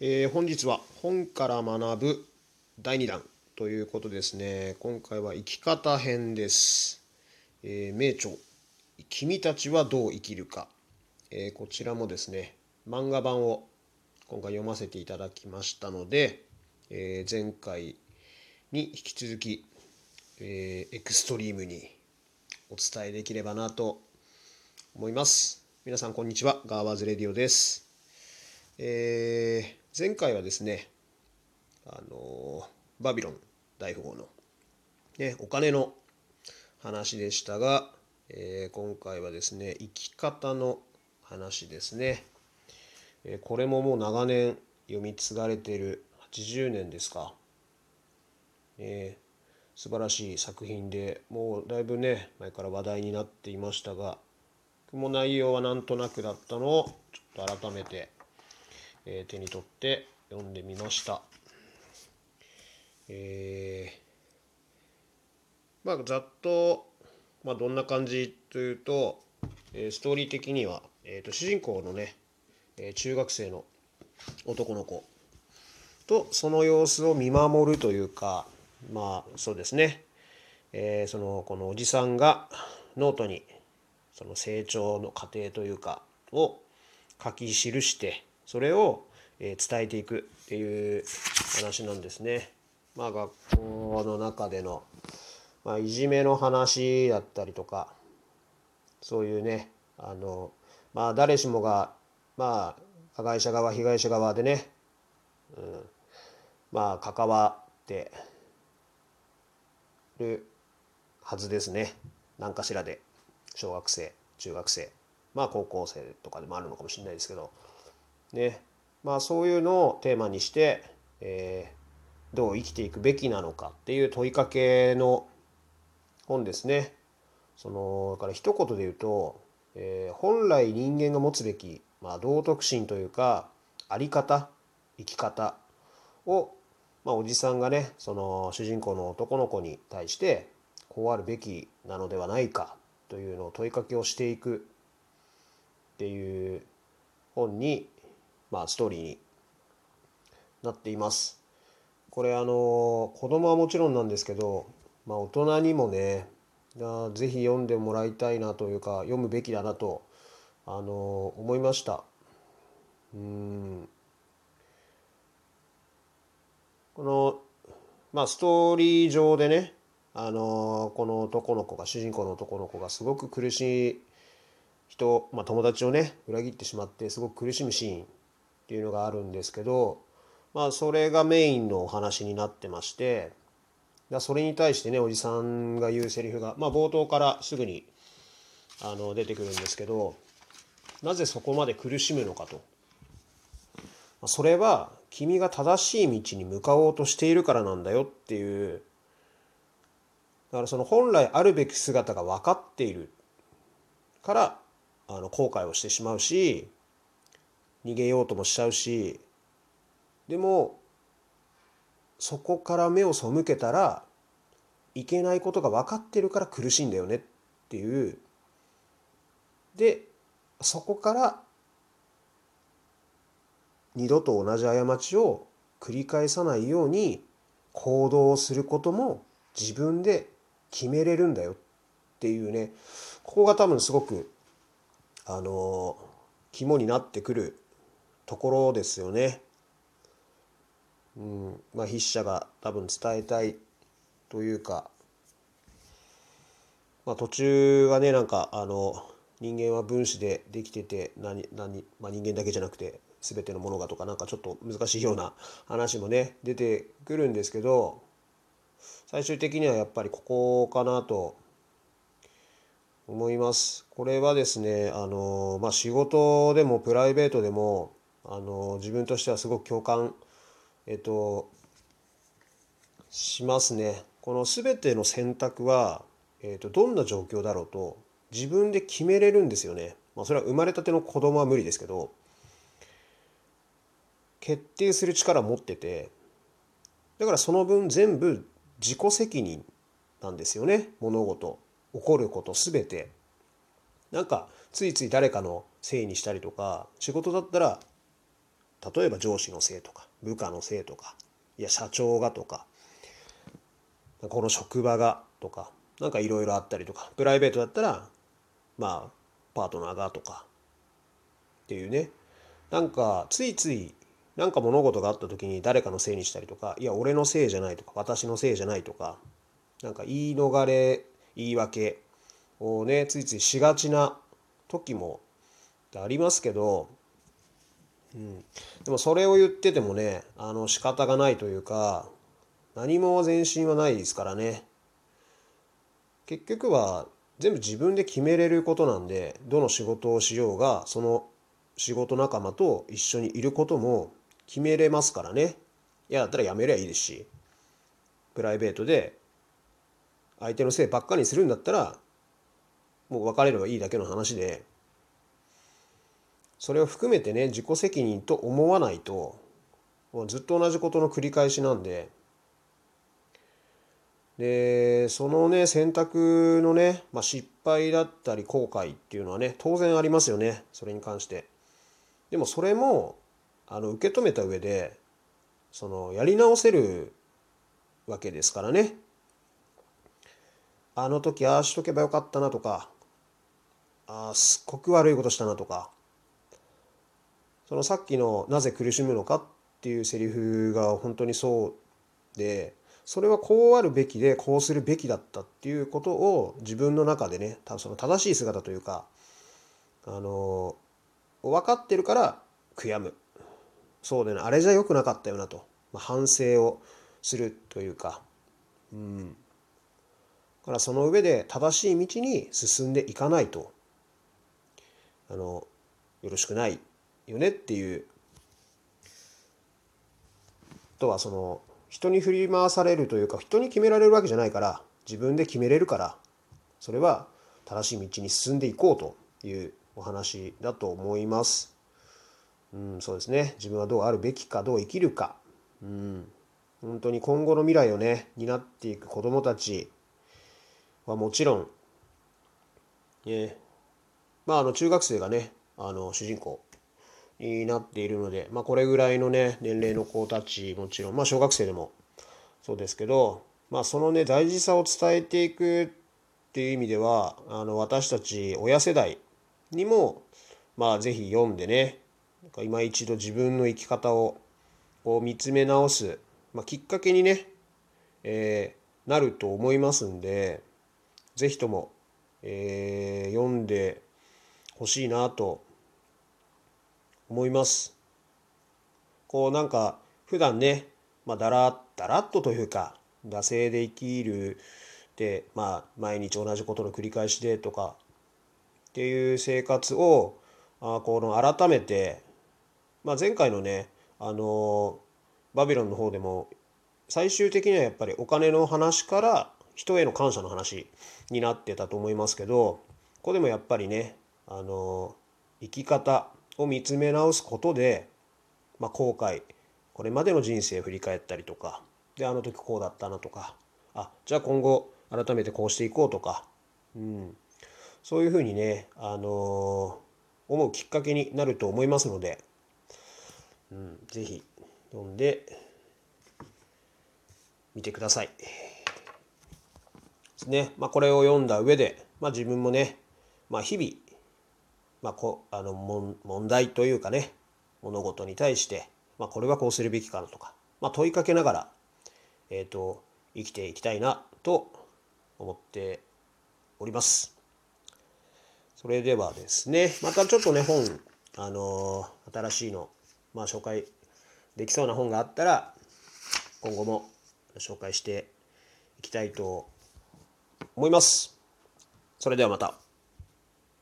えー、本日は本から学ぶ第2弾ということですね。今回は生き方編です。えー、名著、君たちはどう生きるか。えー、こちらもですね、漫画版を今回読ませていただきましたので、え、前回に引き続き、えエクストリームにお伝えできればなと思います。皆さんこんにちは。ガーワーズレディオです。え、前回はですね、あのバビロン大富豪の、ね、お金の話でしたが、えー、今回はですね、生き方の話ですね。えー、これももう長年読み継がれている80年ですか。えー、素晴らしい作品でもうだいぶね前から話題になっていましたがも内容はなんとなくだったのをちょっと改めて、えー、手に取って読んでみました。えー、まあざっと、まあ、どんな感じというと、えー、ストーリー的には、えーと、主人公のね、えー、中学生の男の子とその様子を見守るというかまあそうですね、えー、そのこのおじさんがノートにその成長の過程というかを書き記してそれを伝えていくっていう話なんですね。まあ学校の中での、まあ、いじめの話だったりとかそういうねあのまあ誰しもがまあ加害者側被害者側でね、うん、まあ関わってるはずですね何かしらで。小学生中学生まあ高校生とかでもあるのかもしれないですけどねまあそういうのをテーマにして、えー、どう生きていくべきなのかっていう問いかけの本ですね。そのだから一言で言うと、えー、本来人間が持つべき、まあ、道徳心というかあり方生き方を、まあ、おじさんがねその主人公の男の子に対してこうあるべきなのではないかというのを問いかけをしていくっていう本に、まあ、ストーリーになっています。これあの子供はもちろんなんですけど、まあ、大人にもねぜひ読んでもらいたいなというか読むべきだなとあの思いました。うんこのまあストーリー上でねあのこの男の子が主人公の男の子がすごく苦しい人、まあ、友達をね裏切ってしまってすごく苦しむシーンっていうのがあるんですけど、まあ、それがメインのお話になってましてそれに対してねおじさんが言うセリフが、まあ、冒頭からすぐにあの出てくるんですけどなぜそこまで苦しむのかと。それは君が正しい道に向かおうとしているからなんだよっていうだからその本来あるべき姿が分かっているからあの後悔をしてしまうし逃げようともしちゃうしでもそこから目を背けたらいけないことが分かってるから苦しいんだよねっていう。でそこから二度と同じ過ちを繰り返さないように行動をすることも自分で決めれるんだよっていうね。ここが多分すごくあの肝になってくるところですよね。うんまあ、筆者が多分伝えたいというか、まあ、途中はねなんかあの人間は分子でできてて何何、まあ、人間だけじゃなくて全てのものがとかなんかちょっと難しいような話もね出てくるんですけど最終的にはやっぱりここかなと思います。これはですね、あの、まあ、仕事でもプライベートでも、あの、自分としてはすごく共感、えっと、しますね。この全ての選択は、えっと、どんな状況だろうと自分で決めれるんですよね。まあ、それは生まれたての子供は無理ですけど、決定する力を持ってて、だからその分全部自己責任なんですよね物事起こること全てなんかついつい誰かのせいにしたりとか仕事だったら例えば上司のせいとか部下のせいとかいや社長がとかこの職場がとかなんかいろいろあったりとかプライベートだったらまあパートナーがとかっていうね。なんかついついなんか物事があった時に誰かのせいにしたりとかいや俺のせいじゃないとか私のせいじゃないとかなんか言い逃れ言い訳をねついついしがちな時もありますけど、うん、でもそれを言っててもねあの仕方がないというか何も前進はないですからね。結局は全部自分で決めれることなんでどの仕事をしようがその仕事仲間と一緒にいることも決めれますからね。嫌だったらやめりゃいいですしプライベートで相手のせいばっかりにするんだったらもう別れればいいだけの話でそれを含めてね自己責任と思わないともうずっと同じことの繰り返しなんで。でそのね選択のね、まあ、失敗だったり後悔っていうのはね当然ありますよねそれに関して。でもそれもあの受け止めた上でそのやり直せるわけですからね。あの時ああしとけばよかったなとかああすっごく悪いことしたなとかそのさっきの「なぜ苦しむのか」っていうセリフが本当にそうでそれはこうあるべきでこうするべきだったっていうことを自分の中でねその正しい姿というかあの分かってるから悔やむ。そうでねあれじゃ良くなかったよなと、まあ、反省をするというか。うん。だからその上で正しい道に進んでいかないと。あのよろしくない。よねっていう。とはその人に振り回されるというか人に決められるわけじゃないから自分で決めれるからそれは正しい道に進んでいこうというお話だと思います。うん、そうですね。自分はどうあるべきかどう生きるか、うん、本当に今後の未来をね担っていく子どもたちはもちろん、ね、まああの中学生がねあの主人公になっているので、まあ、これぐらいのね年齢の子たちもちろん、まあ、小学生でもそうですけど、まあ、そのね大事さを伝えていくっていう意味ではあの私たち親世代にもまあ是非読んでね今一度自分の生き方をこう見つめ直す、まあ、きっかけにね、えー、なると思いますんで是非とも、えー、読んでほしいなと思います。こうなんか普段ね、まあ、だらだらっとというか惰性で生きるで、まあ、毎日同じことの繰り返しでとかっていう生活をあこの改めて、まあ、前回のねあのバビロンの方でも最終的にはやっぱりお金の話から人への感謝の話になってたと思いますけどここでもやっぱりねあの生き方を見つめ直すことで、まあ、後悔。これまでの人生を振り返ったりとか。であの時こうだったなとか。あじゃあ今後改めてこうしていこうとか、うん、そういうふうにね、あのー、思うきっかけになると思いますので、うん、ぜひ読んでみてください。ですね。まあ、これを読んだ上で、まあ、自分もね、まあ、日々まあ、こあの問題というかね物事に対して、まあ、これはこうするべきかなとか、まあ、問いかけながら、えーと、生きていきたいなと思っております。それではですねまたちょっとね本あのー、新しいの、まあ、紹介できそうな本があったら今後も紹介していきたいと思います。それではまた。